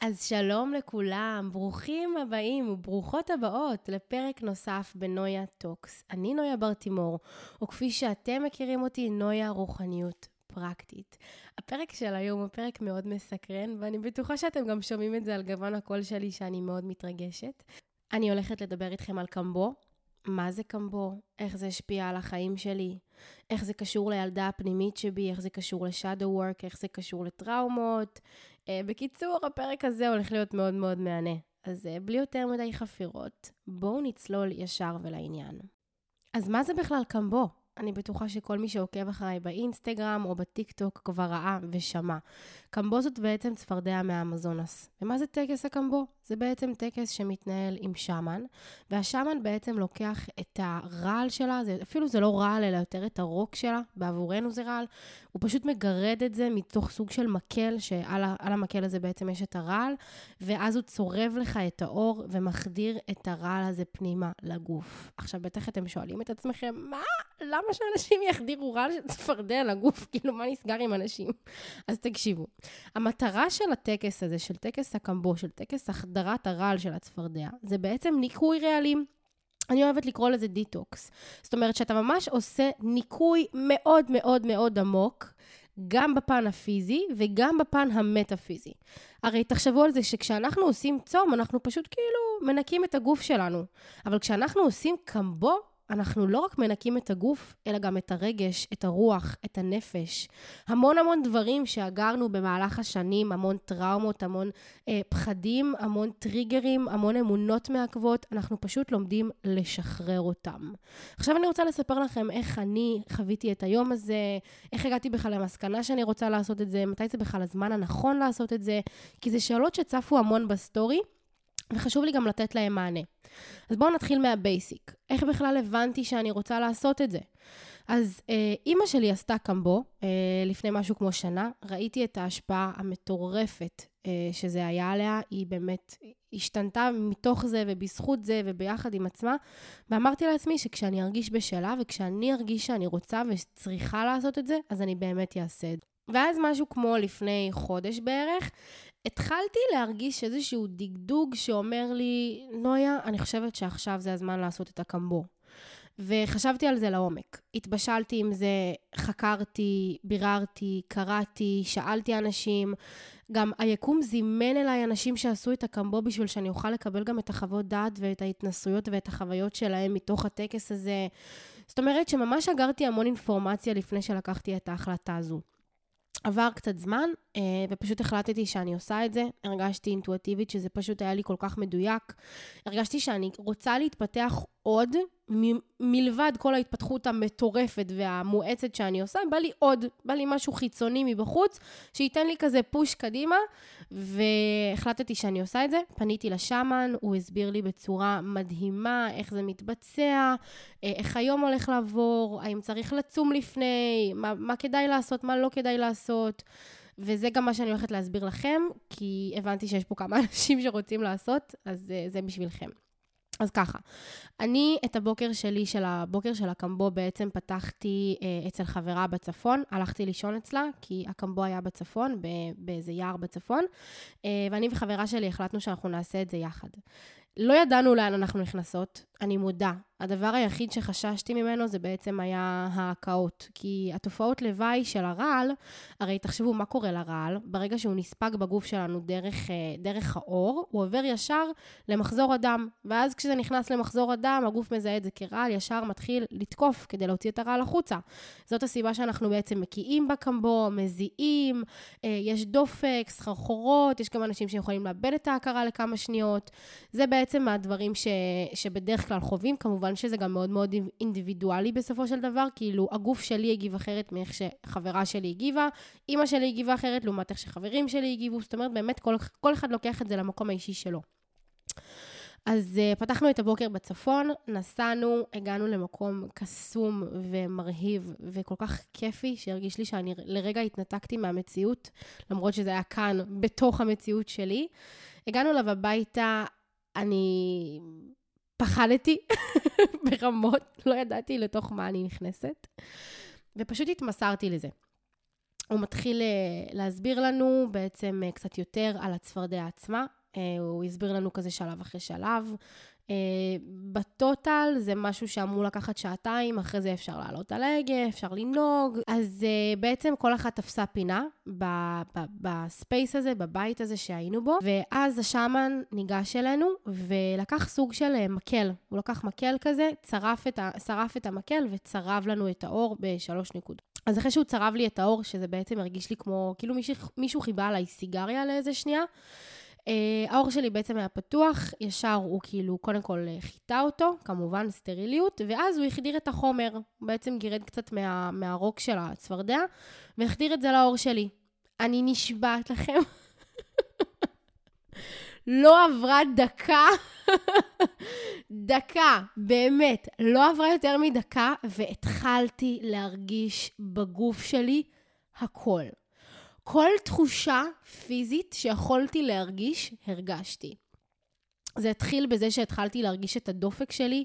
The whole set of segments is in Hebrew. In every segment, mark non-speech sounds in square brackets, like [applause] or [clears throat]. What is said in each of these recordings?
אז שלום לכולם, ברוכים הבאים וברוכות הבאות לפרק נוסף בנויה טוקס. אני נויה ברטימור, או כפי שאתם מכירים אותי, נויה רוחניות פרקטית. הפרק של היום הוא פרק מאוד מסקרן, ואני בטוחה שאתם גם שומעים את זה על גוון הקול שלי שאני מאוד מתרגשת. אני הולכת לדבר איתכם על קמבו, מה זה קמבו, איך זה השפיע על החיים שלי, איך זה קשור לילדה הפנימית שבי, איך זה קשור ל shadow work, איך זה קשור לטראומות. Uh, בקיצור, הפרק הזה הולך להיות מאוד מאוד מהנה. אז uh, בלי יותר מדי חפירות, בואו נצלול ישר ולעניין. אז מה זה בכלל קמבו? אני בטוחה שכל מי שעוקב אחריי באינסטגרם או בטיקטוק כבר ראה ושמע. קמבו זאת בעצם צפרדע מהאמזונס. ומה זה טקס הקמבו? זה בעצם טקס שמתנהל עם שמן, והשמן בעצם לוקח את הרעל שלה, זה, אפילו זה לא רעל, אלא יותר את הרוק שלה, בעבורנו זה רעל, הוא פשוט מגרד את זה מתוך סוג של מקל, שעל המקל הזה בעצם יש את הרעל, ואז הוא צורב לך את העור ומחדיר את הרעל הזה פנימה לגוף. עכשיו, בטח אתם שואלים את עצמכם, מה? למה שאנשים יחדירו רעל של צפרדע לגוף? [laughs] כאילו, מה נסגר עם אנשים? אז תקשיבו, המטרה של הטקס הזה, של טקס הקמבו, של טקס החדרת הרעל של הצפרדע, זה בעצם ניקוי רעלים. אני אוהבת לקרוא לזה דיטוקס. זאת אומרת שאתה ממש עושה ניקוי מאוד מאוד מאוד עמוק, גם בפן הפיזי וגם בפן המטאפיזי. הרי תחשבו על זה שכשאנחנו עושים צום, אנחנו פשוט כאילו מנקים את הגוף שלנו. אבל כשאנחנו עושים קמבו, אנחנו לא רק מנקים את הגוף, אלא גם את הרגש, את הרוח, את הנפש. המון המון דברים שאגרנו במהלך השנים, המון טראומות, המון אה, פחדים, המון טריגרים, המון אמונות מעכבות, אנחנו פשוט לומדים לשחרר אותם. עכשיו אני רוצה לספר לכם איך אני חוויתי את היום הזה, איך הגעתי בכלל למסקנה שאני רוצה לעשות את זה, מתי זה בכלל הזמן הנכון לעשות את זה, כי זה שאלות שצפו המון בסטורי. וחשוב לי גם לתת להם מענה. אז בואו נתחיל מה basic. איך בכלל הבנתי שאני רוצה לעשות את זה? אז אה, אימא שלי עשתה קמבו אה, לפני משהו כמו שנה, ראיתי את ההשפעה המטורפת אה, שזה היה עליה, היא באמת השתנתה מתוך זה ובזכות זה וביחד עם עצמה, ואמרתי לעצמי שכשאני ארגיש בשלה וכשאני ארגיש שאני רוצה וצריכה לעשות את זה, אז אני באמת אעשה את זה. ואז משהו כמו לפני חודש בערך, התחלתי להרגיש איזשהו דגדוג שאומר לי, נויה, אני חושבת שעכשיו זה הזמן לעשות את הקמבו. וחשבתי על זה לעומק. התבשלתי עם זה, חקרתי, ביררתי, קראתי, שאלתי אנשים. גם היקום זימן אליי אנשים שעשו את הקמבו בשביל שאני אוכל לקבל גם את החוות דעת ואת ההתנסויות ואת החוויות שלהם מתוך הטקס הזה. זאת אומרת שממש אגרתי המון אינפורמציה לפני שלקחתי את ההחלטה הזו. עבר קצת זמן, אה, ופשוט החלטתי שאני עושה את זה. הרגשתי אינטואטיבית שזה פשוט היה לי כל כך מדויק. הרגשתי שאני רוצה להתפתח עוד, מ- מלבד כל ההתפתחות המטורפת והמואצת שאני עושה, בא לי עוד, בא לי משהו חיצוני מבחוץ, שייתן לי כזה פוש קדימה, והחלטתי שאני עושה את זה. פניתי לשאמן, הוא הסביר לי בצורה מדהימה איך זה מתבצע, אה, איך היום הולך לעבור, האם צריך לצום לפני, מה, מה כדאי לעשות, מה לא כדאי לעשות. וזה גם מה שאני הולכת להסביר לכם, כי הבנתי שיש פה כמה [laughs] אנשים שרוצים לעשות, אז אה, זה בשבילכם. אז ככה, אני את הבוקר שלי, של הבוקר של הקמבו, בעצם פתחתי אה, אצל חברה בצפון, הלכתי לישון אצלה, כי הקמבו היה בצפון, באיזה יער בצפון, אה, ואני וחברה שלי החלטנו שאנחנו נעשה את זה יחד. לא ידענו לאן אנחנו נכנסות, אני מודה. הדבר היחיד שחששתי ממנו זה בעצם היה ההקאות. כי התופעות לוואי של הרעל, הרי תחשבו מה קורה לרעל, ברגע שהוא נספג בגוף שלנו דרך, אה, דרך האור, הוא עובר ישר למחזור הדם. ואז כשזה נכנס למחזור הדם, הגוף מזהה את זה כרעל, ישר מתחיל לתקוף כדי להוציא את הרעל החוצה. זאת הסיבה שאנחנו בעצם מקיאים בקמבו, מזיעים, אה, יש דופק, סחרחורות, יש גם אנשים שיכולים לאבד את ההכרה לכמה שניות. זה בעצם הדברים ש, שבדרך כלל חווים. כמובן שזה גם מאוד מאוד אינדיבידואלי בסופו של דבר, כאילו הגוף שלי הגיב אחרת מאיך שחברה שלי הגיבה, אימא שלי הגיבה אחרת לעומת איך שחברים שלי הגיבו, זאת אומרת באמת כל, כל אחד לוקח את זה למקום האישי שלו. אז uh, פתחנו את הבוקר בצפון, נסענו, הגענו למקום קסום ומרהיב וכל כך כיפי, שהרגיש לי שאני לרגע התנתקתי מהמציאות, למרות שזה היה כאן, בתוך המציאות שלי. הגענו אליו הביתה, אני פחדתי [laughs] ברמות, לא ידעתי לתוך מה אני נכנסת, ופשוט התמסרתי לזה. הוא מתחיל להסביר לנו בעצם קצת יותר על הצפרדע עצמה. הוא הסביר לנו כזה שלב אחרי שלב. אה, ב total זה משהו שאמור לקחת שעתיים, אחרי זה אפשר לעלות על ההגה, אפשר לנהוג. אז אה, בעצם כל אחת תפסה פינה ב space הזה, בבית הזה שהיינו בו, ואז השאמן ניגש אלינו ולקח סוג של אה, מקל. הוא לקח מקל כזה, צרף את, ה, שרף את המקל וצרב לנו את העור בשלוש נקודות. אז אחרי שהוא צרב לי את העור, שזה בעצם הרגיש לי כמו, כאילו מישהו, מישהו כיבה עליי סיגריה לאיזה שנייה, האור שלי בעצם היה פתוח, ישר הוא כאילו קודם כל אה, חיטה אותו, כמובן סטריליות, ואז הוא החדיר את החומר, הוא בעצם גירד קצת מה, מהרוק של הצפרדע, והחדיר את זה לאור שלי. אני נשבעת לכם, [laughs] לא עברה דקה, [laughs] דקה, באמת, לא עברה יותר מדקה, והתחלתי להרגיש בגוף שלי הכל. כל תחושה פיזית שיכולתי להרגיש, הרגשתי. זה התחיל בזה שהתחלתי להרגיש את הדופק שלי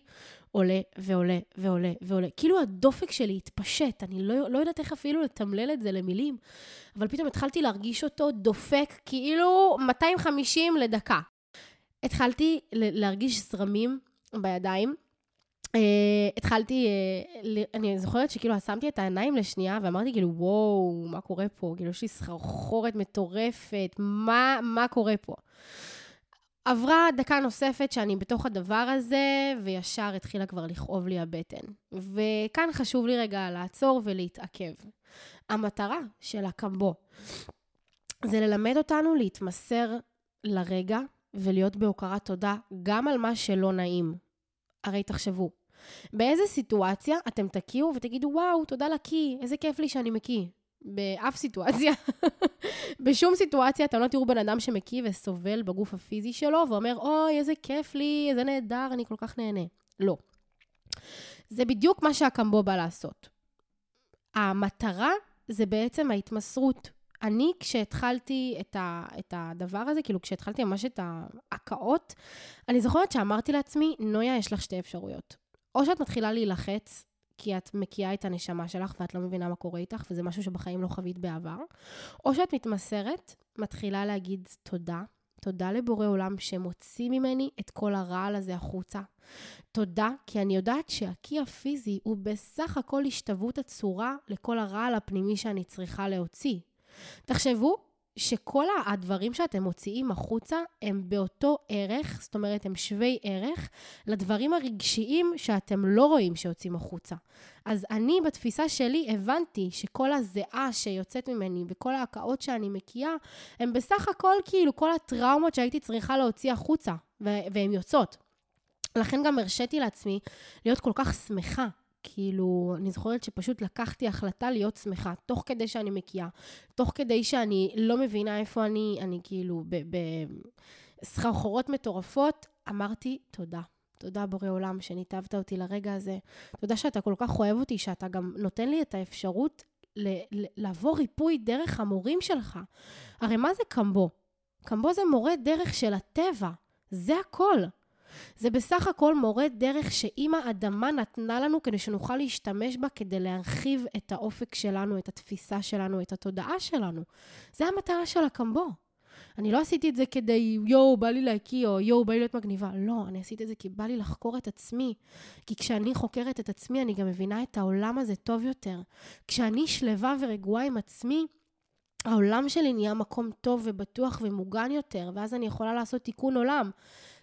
עולה ועולה ועולה ועולה. כאילו הדופק שלי התפשט, אני לא, לא יודעת איך אפילו לתמלל את זה למילים, אבל פתאום התחלתי להרגיש אותו דופק כאילו 250 לדקה. התחלתי להרגיש זרמים בידיים, Uh, התחלתי, uh, אני זוכרת שכאילו שמתי את העיניים לשנייה ואמרתי כאילו וואו, מה קורה פה? כאילו יש לי סחרחורת מטורפת, מה, מה קורה פה? עברה דקה נוספת שאני בתוך הדבר הזה, וישר התחילה כבר לכאוב לי הבטן. וכאן חשוב לי רגע לעצור ולהתעכב. המטרה של הקמבו זה ללמד אותנו להתמסר לרגע ולהיות בהוקרת תודה גם על מה שלא נעים. הרי תחשבו, באיזה סיטואציה אתם תקיעו ותגידו, וואו, תודה לקי, איזה כיף לי שאני מקיא. באף סיטואציה. [laughs] בשום סיטואציה אתם לא תראו בן אדם שמקיא וסובל בגוף הפיזי שלו ואומר, אוי, איזה כיף לי, איזה נהדר, אני כל כך נהנה. לא. זה בדיוק מה שהקמבו בא לעשות. המטרה זה בעצם ההתמסרות. אני, כשהתחלתי את, ה, את הדבר הזה, כאילו, כשהתחלתי ממש את ההקאות, אני זוכרת שאמרתי לעצמי, נויה, יש לך שתי אפשרויות. או שאת מתחילה להילחץ, כי את מקיאה את הנשמה שלך ואת לא מבינה מה קורה איתך, וזה משהו שבחיים לא חווית בעבר, או שאת מתמסרת, מתחילה להגיד תודה. תודה לבורא עולם שמוציא ממני את כל הרעל הזה החוצה. תודה, כי אני יודעת שהקי הפיזי הוא בסך הכל השתוות הצורה לכל הרעל הפנימי שאני צריכה להוציא. תחשבו שכל הדברים שאתם מוציאים החוצה הם באותו ערך, זאת אומרת, הם שווי ערך לדברים הרגשיים שאתם לא רואים שיוצאים החוצה. אז אני, בתפיסה שלי, הבנתי שכל הזיעה שיוצאת ממני וכל ההקאות שאני מקיאה, הם בסך הכל כאילו כל הטראומות שהייתי צריכה להוציא החוצה, והן יוצאות. לכן גם הרשיתי לעצמי להיות כל כך שמחה כאילו, אני זוכרת שפשוט לקחתי החלטה להיות שמחה, תוך כדי שאני מקיאה, תוך כדי שאני לא מבינה איפה אני, אני כאילו בסחרחורות מטורפות, אמרתי תודה. תודה בורא עולם שניתבת אותי לרגע הזה. תודה שאתה כל כך אוהב אותי, שאתה גם נותן לי את האפשרות ל- לעבור ריפוי דרך המורים שלך. הרי מה זה קמבו? קמבו זה מורה דרך של הטבע, זה הכל. זה בסך הכל מורה דרך שאימא אדמה נתנה לנו כדי שנוכל להשתמש בה כדי להרחיב את האופק שלנו, את התפיסה שלנו, את התודעה שלנו. זה המטרה של הקמבו. אני לא עשיתי את זה כדי יואו, בא לי להקיא, או יואו, בא לי להיות מגניבה. לא, אני עשיתי את זה כי בא לי לחקור את עצמי. כי כשאני חוקרת את עצמי, אני גם מבינה את העולם הזה טוב יותר. כשאני שלווה ורגועה עם עצמי, העולם שלי נהיה מקום טוב ובטוח ומוגן יותר, ואז אני יכולה לעשות תיקון עולם.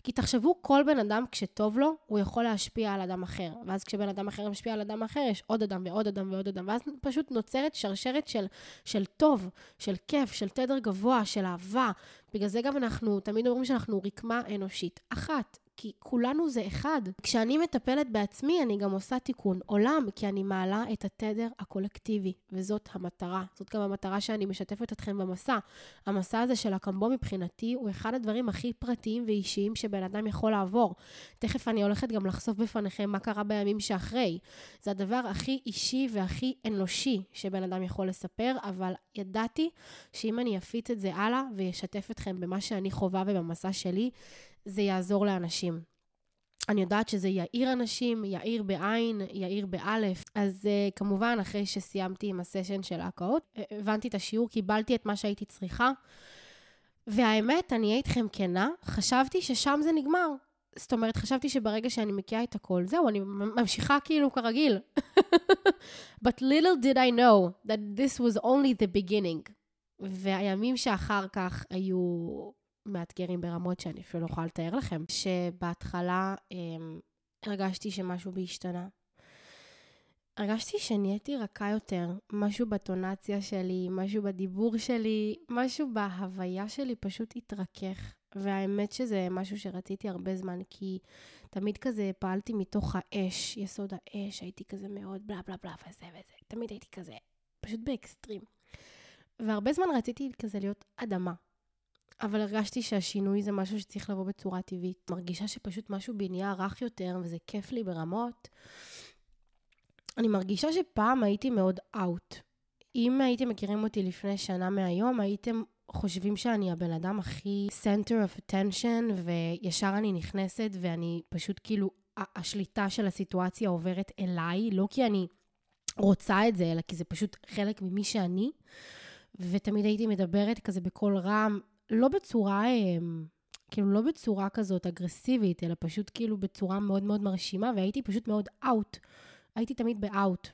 כי תחשבו, כל בן אדם כשטוב לו, הוא יכול להשפיע על אדם אחר. ואז כשבן אדם אחר משפיע על אדם אחר, יש עוד אדם ועוד אדם ועוד אדם. ואז פשוט נוצרת שרשרת של, של טוב, של כיף, של תדר גבוה, של אהבה. בגלל זה גם אנחנו תמיד אומרים שאנחנו רקמה אנושית אחת. כי כולנו זה אחד. כשאני מטפלת בעצמי, אני גם עושה תיקון עולם, כי אני מעלה את התדר הקולקטיבי, וזאת המטרה. זאת גם המטרה שאני משתפת אתכם במסע. המסע הזה של הקמבו מבחינתי הוא אחד הדברים הכי פרטיים ואישיים שבן אדם יכול לעבור. תכף אני הולכת גם לחשוף בפניכם מה קרה בימים שאחרי. זה הדבר הכי אישי והכי אנושי שבן אדם יכול לספר, אבל ידעתי שאם אני אפיץ את זה הלאה וישתף אתכם במה שאני חווה ובמסע שלי, זה יעזור לאנשים. אני יודעת שזה יאיר אנשים, יאיר בעין, יאיר באלף. אז uh, כמובן, אחרי שסיימתי עם הסשן של ההקאות, הבנתי את השיעור, קיבלתי את מה שהייתי צריכה. והאמת, אני אהיה איתכם כנה, חשבתי ששם זה נגמר. זאת אומרת, חשבתי שברגע שאני מקיאה את הכל, זהו, אני ממשיכה כאילו כרגיל. [laughs] But little did I know that this was only the beginning. והימים שאחר כך היו מאתגרים ברמות שאני אפילו לא יכולה לתאר לכם. שבהתחלה הם, הרגשתי שמשהו בי השתנה. הרגשתי שנהייתי רכה יותר, משהו בטונציה שלי, משהו בדיבור שלי, משהו בהוויה שלי פשוט התרכך. והאמת שזה משהו שרציתי הרבה זמן, כי תמיד כזה פעלתי מתוך האש, יסוד האש, הייתי כזה מאוד בלה בלה בלה וזה וזה. תמיד הייתי כזה, פשוט באקסטרים. והרבה זמן רציתי כזה להיות אדמה. אבל הרגשתי שהשינוי זה משהו שצריך לבוא בצורה טבעית. מרגישה שפשוט משהו בי נהיה רך יותר, וזה כיף לי ברמות. אני מרגישה שפעם הייתי מאוד אאוט. אם הייתם מכירים אותי לפני שנה מהיום, הייתם חושבים שאני הבן אדם הכי center of attention, וישר אני נכנסת ואני פשוט כאילו, השליטה של הסיטואציה עוברת אליי, לא כי אני רוצה את זה, אלא כי זה פשוט חלק ממי שאני. ותמיד הייתי מדברת כזה בקול רם, לא בצורה, אמ, כאילו לא בצורה כזאת אגרסיבית, אלא פשוט כאילו בצורה מאוד מאוד מרשימה, והייתי פשוט מאוד אאוט. הייתי תמיד באאוט.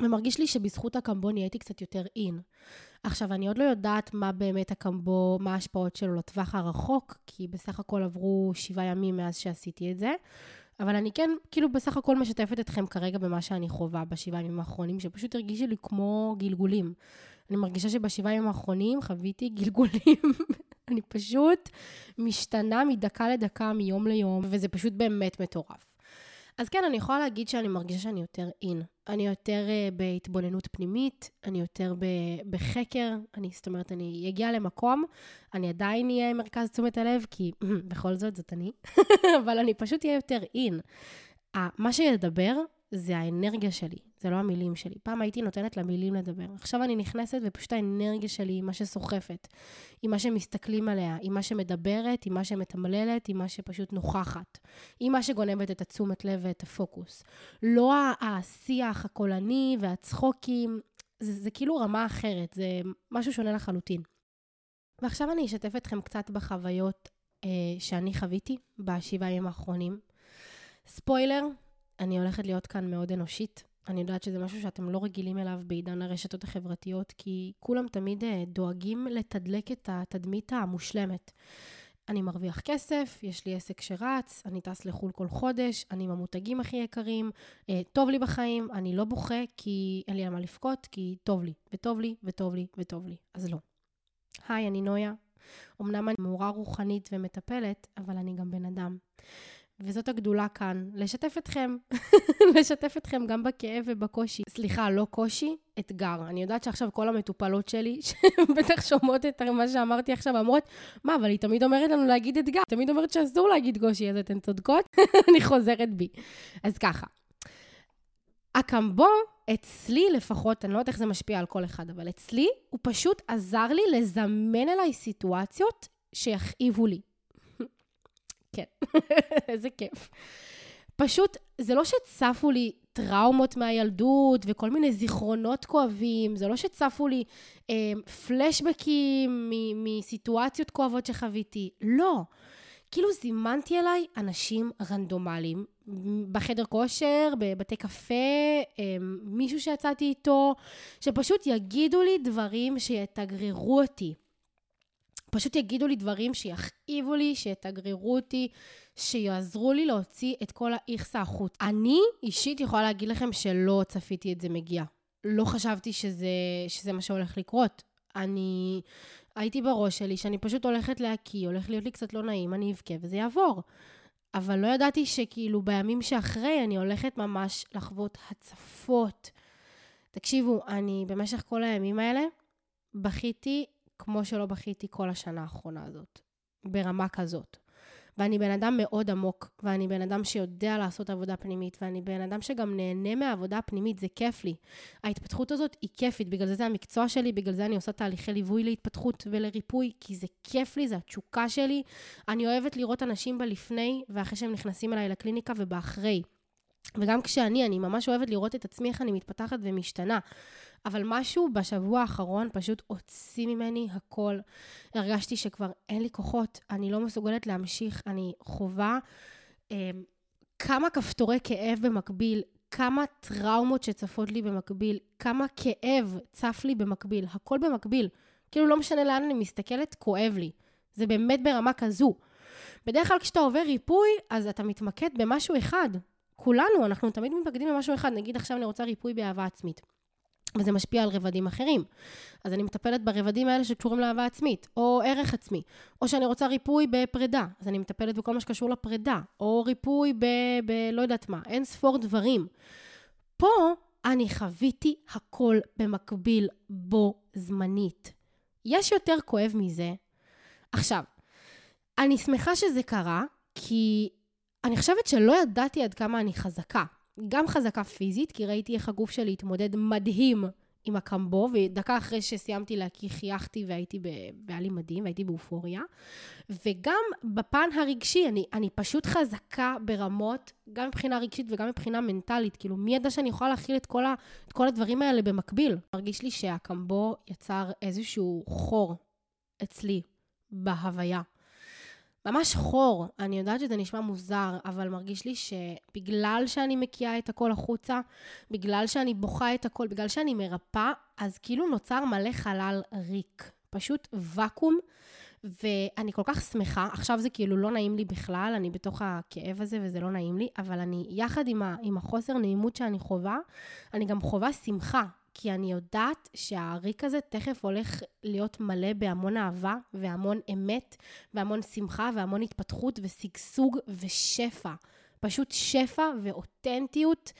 ומרגיש לי שבזכות הקמבוני הייתי קצת יותר אין. עכשיו, אני עוד לא יודעת מה באמת הקמבו, מה ההשפעות שלו לטווח הרחוק, כי בסך הכל עברו שבעה ימים מאז שעשיתי את זה. אבל אני כן, כאילו, בסך הכל משתפת אתכם כרגע במה שאני חווה בשבעה ימים האחרונים, שפשוט הרגישו לי כמו גלגולים. אני מרגישה שבשבעה ימים האחרונים חוויתי גלגולים. [laughs] אני פשוט משתנה מדקה לדקה, מיום ליום, וזה פשוט באמת מטורף. אז כן, אני יכולה להגיד שאני מרגישה שאני יותר אין. אני יותר uh, בהתבוננות פנימית, אני יותר ב- בחקר, אני, זאת אומרת, אני אגיע למקום, אני עדיין אהיה מרכז תשומת הלב, כי [clears throat] בכל זאת זאת אני, [laughs] אבל אני פשוט אהיה יותר אין. מה שידבר זה האנרגיה שלי, זה לא המילים שלי. פעם הייתי נותנת למילים לדבר. עכשיו אני נכנסת ופשוט האנרגיה שלי היא מה שסוחפת, היא מה שמסתכלים עליה, היא מה שמדברת, היא מה שמתמללת, היא מה שפשוט נוכחת. היא מה שגונבת את התשומת לב ואת הפוקוס. לא השיח הקולני והצחוקים, זה, זה כאילו רמה אחרת, זה משהו שונה לחלוטין. ועכשיו אני אשתף אתכם קצת בחוויות אה, שאני חוויתי בשבעה ימים האחרונים. ספוילר, אני הולכת להיות כאן מאוד אנושית. אני יודעת שזה משהו שאתם לא רגילים אליו בעידן הרשתות החברתיות, כי כולם תמיד אה, דואגים לתדלק את התדמית המושלמת. אני מרוויח כסף, יש לי עסק שרץ, אני טס לחו"ל כל חודש, אני עם המותגים הכי יקרים, אה, טוב לי בחיים, אני לא בוכה כי אין לי על מה לבכות, כי טוב לי, וטוב לי, וטוב לי, וטוב לי. אז לא. היי, אני נויה. אמנם אני מאורה רוחנית ומטפלת, אבל אני גם בן אדם. וזאת הגדולה כאן, לשתף אתכם, [laughs] לשתף אתכם גם בכאב ובקושי. סליחה, לא קושי, אתגר. אני יודעת שעכשיו כל המטופלות שלי, [laughs] שבטח שומעות את מה שאמרתי עכשיו, אומרות, מה, אבל היא תמיד אומרת לנו להגיד אתגר, תמיד אומרת שאסור להגיד קושי, אז אתן צודקות? [laughs] אני חוזרת בי. אז ככה, הקמבו, אצלי לפחות, אני לא יודעת איך זה משפיע על כל אחד, אבל אצלי, הוא פשוט עזר לי לזמן אליי סיטואציות שיכאיבו לי. כן, [laughs] איזה כיף. פשוט, זה לא שצפו לי טראומות מהילדות וכל מיני זיכרונות כואבים, זה לא שצפו לי אה, פלשבקים מסיטואציות כואבות שחוויתי, לא. כאילו זימנתי אליי אנשים רנדומליים, בחדר כושר, בבתי קפה, אה, מישהו שיצאתי איתו, שפשוט יגידו לי דברים שיתגררו אותי. פשוט יגידו לי דברים שיכאיבו לי, שיתגררו אותי, שיעזרו לי להוציא את כל האיכסה החוץ. אני אישית יכולה להגיד לכם שלא צפיתי את זה מגיע. לא חשבתי שזה, שזה מה שהולך לקרות. אני הייתי בראש שלי שאני פשוט הולכת להקיא, הולך להיות לי קצת לא נעים, אני אבכה וזה יעבור. אבל לא ידעתי שכאילו בימים שאחרי אני הולכת ממש לחוות הצפות. תקשיבו, אני במשך כל הימים האלה בכיתי כמו שלא בכיתי כל השנה האחרונה הזאת, ברמה כזאת. ואני בן אדם מאוד עמוק, ואני בן אדם שיודע לעשות עבודה פנימית, ואני בן אדם שגם נהנה מהעבודה הפנימית, זה כיף לי. ההתפתחות הזאת היא כיפית, בגלל זה זה המקצוע שלי, בגלל זה אני עושה תהליכי ליווי להתפתחות ולריפוי, כי זה כיף לי, זה התשוקה שלי. אני אוהבת לראות אנשים בלפני, ואחרי שהם נכנסים אליי לקליניקה ובאחרי. וגם כשאני, אני ממש אוהבת לראות את עצמי, איך אני מתפתחת ומשתנה. אבל משהו בשבוע האחרון פשוט הוציא ממני הכל. הרגשתי שכבר אין לי כוחות, אני לא מסוגלת להמשיך, אני חווה אה, כמה כפתורי כאב במקביל, כמה טראומות שצפות לי במקביל, כמה כאב צף לי במקביל, הכל במקביל. כאילו לא משנה לאן אני מסתכלת, כואב לי. זה באמת ברמה כזו. בדרך כלל כשאתה עובר ריפוי, אז אתה מתמקד במשהו אחד. כולנו, אנחנו תמיד מתמקדים במשהו אחד. נגיד עכשיו אני רוצה ריפוי באהבה עצמית. וזה משפיע על רבדים אחרים. אז אני מטפלת ברבדים האלה שקשורים לאהבה עצמית, או ערך עצמי, או שאני רוצה ריפוי בפרידה, אז אני מטפלת בכל מה שקשור לפרידה, או ריפוי ב... ב לא יודעת מה, אין ספור דברים. פה אני חוויתי הכל במקביל בו זמנית. יש יותר כואב מזה? עכשיו, אני שמחה שזה קרה, כי אני חושבת שלא ידעתי עד כמה אני חזקה. גם חזקה פיזית, כי ראיתי איך הגוף שלי התמודד מדהים עם הקמבו, ודקה אחרי שסיימתי להקיא חייכתי והייתי, ב... והיה לי מדהים, והייתי באופוריה. וגם בפן הרגשי, אני, אני פשוט חזקה ברמות, גם מבחינה רגשית וגם מבחינה מנטלית. כאילו, מי ידע שאני יכולה להכיל את כל, ה... את כל הדברים האלה במקביל? מרגיש לי שהקמבו יצר איזשהו חור אצלי בהוויה. ממש חור. אני יודעת שזה נשמע מוזר, אבל מרגיש לי שבגלל שאני מקיאה את הכל החוצה, בגלל שאני בוכה את הכל, בגלל שאני מרפאה, אז כאילו נוצר מלא חלל ריק. פשוט ואקום. ואני כל כך שמחה, עכשיו זה כאילו לא נעים לי בכלל, אני בתוך הכאב הזה וזה לא נעים לי, אבל אני, יחד עם, ה, עם החוסר נעימות שאני חווה, אני גם חווה שמחה. כי אני יודעת שהריק הזה תכף הולך להיות מלא בהמון אהבה והמון אמת והמון שמחה והמון התפתחות ושגשוג ושפע. פשוט שפע ואותנטיות,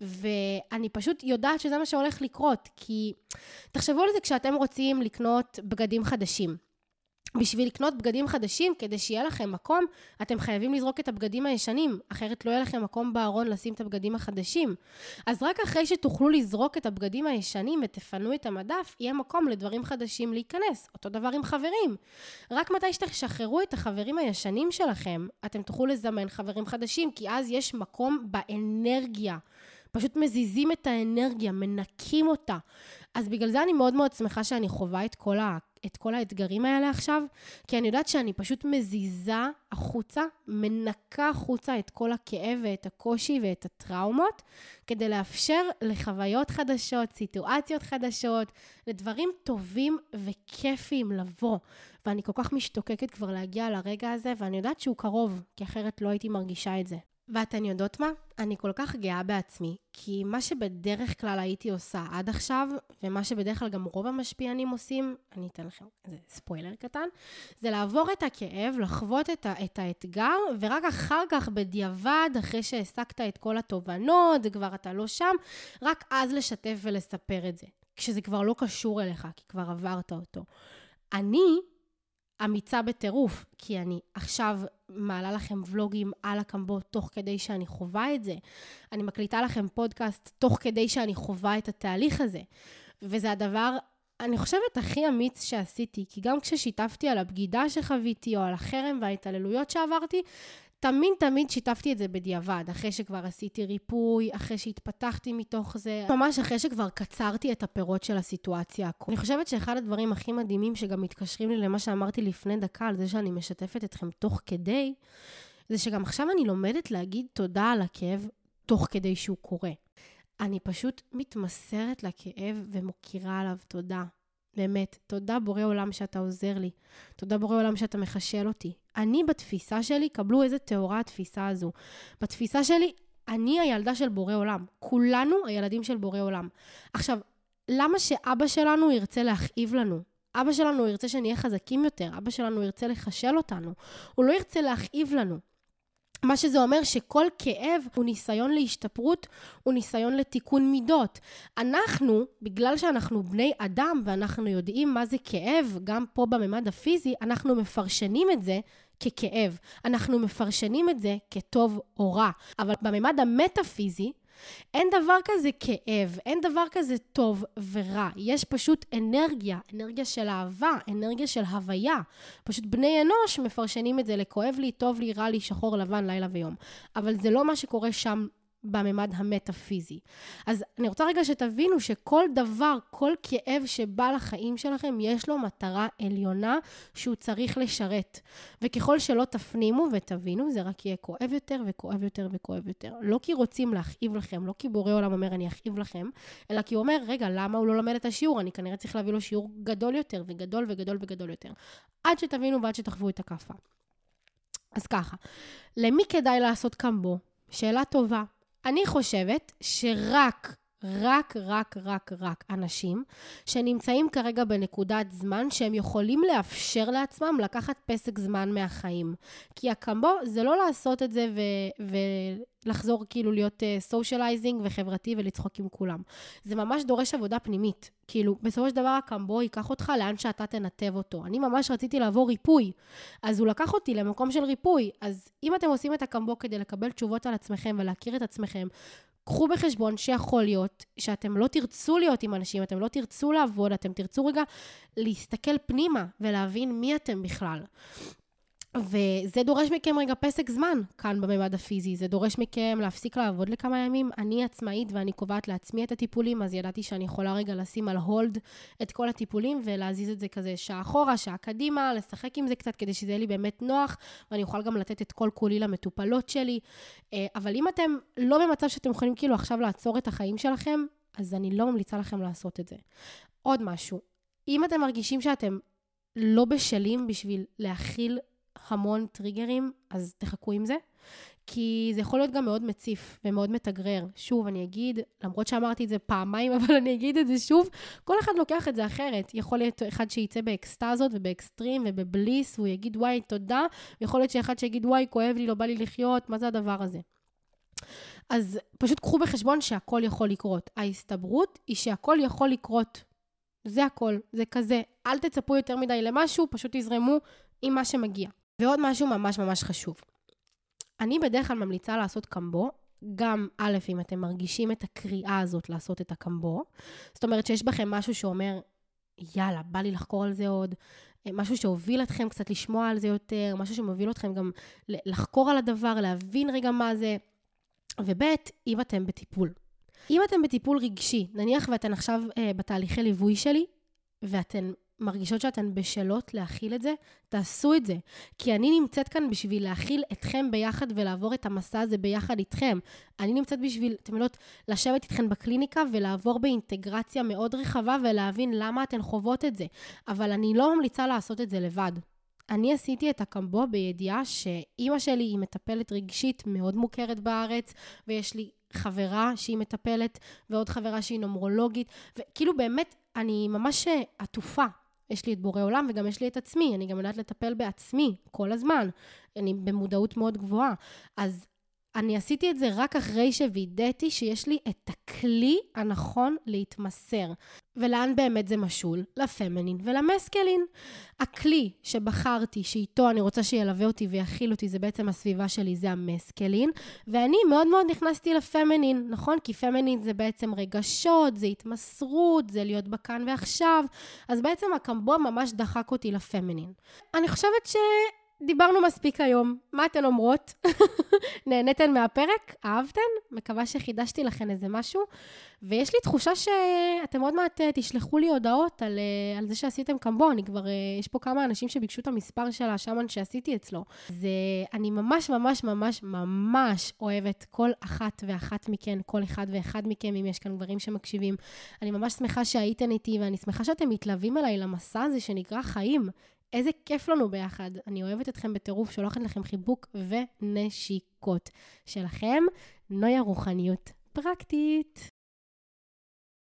ואני פשוט יודעת שזה מה שהולך לקרות, כי תחשבו על זה כשאתם רוצים לקנות בגדים חדשים. בשביל לקנות בגדים חדשים, כדי שיהיה לכם מקום, אתם חייבים לזרוק את הבגדים הישנים, אחרת לא יהיה לכם מקום בארון לשים את הבגדים החדשים. אז רק אחרי שתוכלו לזרוק את הבגדים הישנים ותפנו את המדף, יהיה מקום לדברים חדשים להיכנס. אותו דבר עם חברים. רק מתי שתשחררו את החברים הישנים שלכם, אתם תוכלו לזמן חברים חדשים, כי אז יש מקום באנרגיה. פשוט מזיזים את האנרגיה, מנקים אותה. אז בגלל זה אני מאוד מאוד שמחה שאני חווה את כל, ה, את כל האתגרים האלה עכשיו, כי אני יודעת שאני פשוט מזיזה החוצה, מנקה החוצה את כל הכאב ואת הקושי ואת הטראומות, כדי לאפשר לחוויות חדשות, סיטואציות חדשות, לדברים טובים וכיפיים לבוא. ואני כל כך משתוקקת כבר להגיע לרגע הזה, ואני יודעת שהוא קרוב, כי אחרת לא הייתי מרגישה את זה. ואתן יודעות מה? אני כל כך גאה בעצמי, כי מה שבדרך כלל הייתי עושה עד עכשיו, ומה שבדרך כלל גם רוב המשפיענים עושים, אני אתן לכם איזה ספוילר קטן, זה לעבור את הכאב, לחוות את, ה- את האתגר, ורק אחר כך, בדיעבד, אחרי שהעסקת את כל התובנות, וכבר אתה לא שם, רק אז לשתף ולספר את זה. כשזה כבר לא קשור אליך, כי כבר עברת אותו. אני אמיצה בטירוף, כי אני עכשיו מעלה לכם ולוגים על הקמבו תוך כדי שאני חווה את זה. אני מקליטה לכם פודקאסט תוך כדי שאני חווה את התהליך הזה. וזה הדבר, אני חושבת, הכי אמיץ שעשיתי, כי גם כששיתפתי על הבגידה שחוויתי, או על החרם וההתעללויות שעברתי, תמיד תמיד שיתפתי את זה בדיעבד, אחרי שכבר עשיתי ריפוי, אחרי שהתפתחתי מתוך זה, ממש אחרי שכבר קצרתי את הפירות של הסיטואציה. אני חושבת שאחד הדברים הכי מדהימים שגם מתקשרים לי למה שאמרתי לפני דקה, על זה שאני משתפת אתכם תוך כדי, זה שגם עכשיו אני לומדת להגיד תודה על הכאב תוך כדי שהוא קורה. אני פשוט מתמסרת לכאב ומוקירה עליו תודה. באמת, תודה בורא עולם שאתה עוזר לי. תודה בורא עולם שאתה מחשל אותי. אני בתפיסה שלי, קבלו איזה טהורה התפיסה הזו. בתפיסה שלי, אני הילדה של בורא עולם. כולנו הילדים של בורא עולם. עכשיו, למה שאבא שלנו ירצה להכאיב לנו? אבא שלנו ירצה שנהיה חזקים יותר, אבא שלנו ירצה לחשל אותנו. הוא לא ירצה להכאיב לנו. מה שזה אומר שכל כאב הוא ניסיון להשתפרות, הוא ניסיון לתיקון מידות. אנחנו, בגלל שאנחנו בני אדם ואנחנו יודעים מה זה כאב, גם פה בממד הפיזי, אנחנו מפרשנים את זה ככאב. אנחנו מפרשנים את זה כטוב או רע. אבל בממד המטאפיזי, אין דבר כזה כאב, אין דבר כזה טוב ורע. יש פשוט אנרגיה, אנרגיה של אהבה, אנרגיה של הוויה. פשוט בני אנוש מפרשנים את זה לכואב לי, טוב לי, רע לי, שחור, לבן, לילה ויום. אבל זה לא מה שקורה שם בממד המטאפיזי. אז אני רוצה רגע שתבינו שכל דבר, כל כאב שבא לחיים שלכם, יש לו מטרה עליונה שהוא צריך לשרת. וככל שלא תפנימו ותבינו, זה רק יהיה כואב יותר וכואב יותר וכואב יותר. לא כי רוצים להכאיב לכם, לא כי בורא עולם אומר אני אכאיב לכם, אלא כי הוא אומר, רגע, למה הוא לא לומד את השיעור? אני כנראה צריך להביא לו שיעור גדול יותר וגדול וגדול וגדול יותר. עד שתבינו ועד שתחוו את הכאפה. אז ככה, למי כדאי לעשות קמבו? שאלה טובה. אני חושבת שרק, רק, רק, רק, רק אנשים שנמצאים כרגע בנקודת זמן שהם יכולים לאפשר לעצמם לקחת פסק זמן מהחיים. כי הקמבו זה לא לעשות את זה ו- ולחזור כאילו להיות socializing אה, וחברתי ולצחוק עם כולם. זה ממש דורש עבודה פנימית. כאילו, בסופו של דבר הקמבו ייקח אותך לאן שאתה תנתב אותו. אני ממש רציתי לעבור ריפוי, אז הוא לקח אותי למקום של ריפוי. אז אם אתם עושים את הקמבו כדי לקבל תשובות על עצמכם ולהכיר את עצמכם, קחו בחשבון שיכול להיות שאתם לא תרצו להיות עם אנשים, אתם לא תרצו לעבוד, אתם תרצו רגע להסתכל פנימה ולהבין מי אתם בכלל. וזה דורש מכם רגע פסק זמן כאן בממד הפיזי. זה דורש מכם להפסיק לעבוד לכמה ימים. אני עצמאית ואני קובעת לעצמי את הטיפולים, אז ידעתי שאני יכולה רגע לשים על הולד את כל הטיפולים ולהזיז את זה כזה שעה אחורה, שעה קדימה, לשחק עם זה קצת כדי שזה יהיה לי באמת נוח, ואני אוכל גם לתת את כל כולי למטופלות שלי. אה, אבל אם אתם לא במצב שאתם יכולים כאילו עכשיו לעצור את החיים שלכם, אז אני לא ממליצה לכם לעשות את זה. עוד משהו, אם אתם מרגישים שאתם לא בשלים בשביל להכיל המון טריגרים, אז תחכו עם זה. כי זה יכול להיות גם מאוד מציף ומאוד מתגרר. שוב, אני אגיד, למרות שאמרתי את זה פעמיים, [laughs] אבל אני אגיד את זה שוב, כל אחד לוקח את זה אחרת. יכול להיות אחד שייצא באקסטזות ובאקסטרים ובבליס, והוא יגיד, וואי, תודה, ויכול להיות שאחד שיגיד, וואי, כואב לי, לא בא לי לחיות, מה זה הדבר הזה? אז פשוט קחו בחשבון שהכל יכול לקרות. ההסתברות היא שהכל יכול לקרות. זה הכל, זה כזה. אל תצפו יותר מדי למשהו, פשוט תזרמו עם מה שמגיע. ועוד משהו ממש ממש חשוב. אני בדרך כלל ממליצה לעשות קמבו, גם א', אם אתם מרגישים את הקריאה הזאת לעשות את הקמבו, זאת אומרת שיש בכם משהו שאומר, יאללה, בא לי לחקור על זה עוד, אה, משהו שהוביל אתכם קצת לשמוע על זה יותר, משהו שמוביל אתכם גם לחקור על הדבר, להבין רגע מה זה, וב', אם אתם בטיפול. אם אתם בטיפול רגשי, נניח ואתן עכשיו אה, בתהליכי ליווי שלי, ואתן מרגישות שאתן בשלות להכיל את זה, תעשו את זה. כי אני נמצאת כאן בשביל להכיל אתכם ביחד ולעבור את המסע הזה ביחד איתכם. אני נמצאת בשביל, אתם יודעות, לשבת איתכן בקליניקה ולעבור באינטגרציה מאוד רחבה ולהבין למה אתן חוות את זה. אבל אני לא ממליצה לעשות את זה לבד. אני עשיתי את הקמבו בידיעה שאימא שלי היא מטפלת רגשית מאוד מוכרת בארץ, ויש לי חברה שהיא מטפלת, ועוד חברה שהיא נומרולוגית, וכאילו באמת, אני ממש עטופה יש לי את בורא עולם וגם יש לי את עצמי, אני גם יודעת לטפל בעצמי כל הזמן. אני במודעות מאוד גבוהה. אז אני עשיתי את זה רק אחרי שווידאתי שיש לי את הכלי הנכון להתמסר. ולאן באמת זה משול? לפמינין ולמסקלין. הכלי שבחרתי, שאיתו אני רוצה שילווה אותי ויכיל אותי, זה בעצם הסביבה שלי, זה המסקלין. ואני מאוד מאוד נכנסתי לפמינין, נכון? כי פמינין זה בעצם רגשות, זה התמסרות, זה להיות בכאן ועכשיו. אז בעצם הקמבו ממש דחק אותי לפמינין. אני חושבת ש... דיברנו מספיק היום. מה אתן אומרות? [laughs] נהניתן מהפרק? אהבתן? מקווה שחידשתי לכן איזה משהו. ויש לי תחושה שאתם עוד מעט אה, תשלחו לי הודעות על, אה, על זה שעשיתם קמבו. אני כבר, אה, יש פה כמה אנשים שביקשו את המספר של השאמן שעשיתי אצלו. זה, אני ממש ממש ממש ממש אוהבת כל אחת ואחת מכן, כל אחד ואחד מכם, אם יש כאן גברים שמקשיבים. אני ממש שמחה שהייתן איתי, ואני שמחה שאתם מתלווים אליי למסע הזה שנקרא חיים. איזה כיף לנו ביחד. אני אוהבת אתכם בטירוף, שולחת לכם חיבוק ונשיקות. שלכם, נויה רוחניות פרקטית.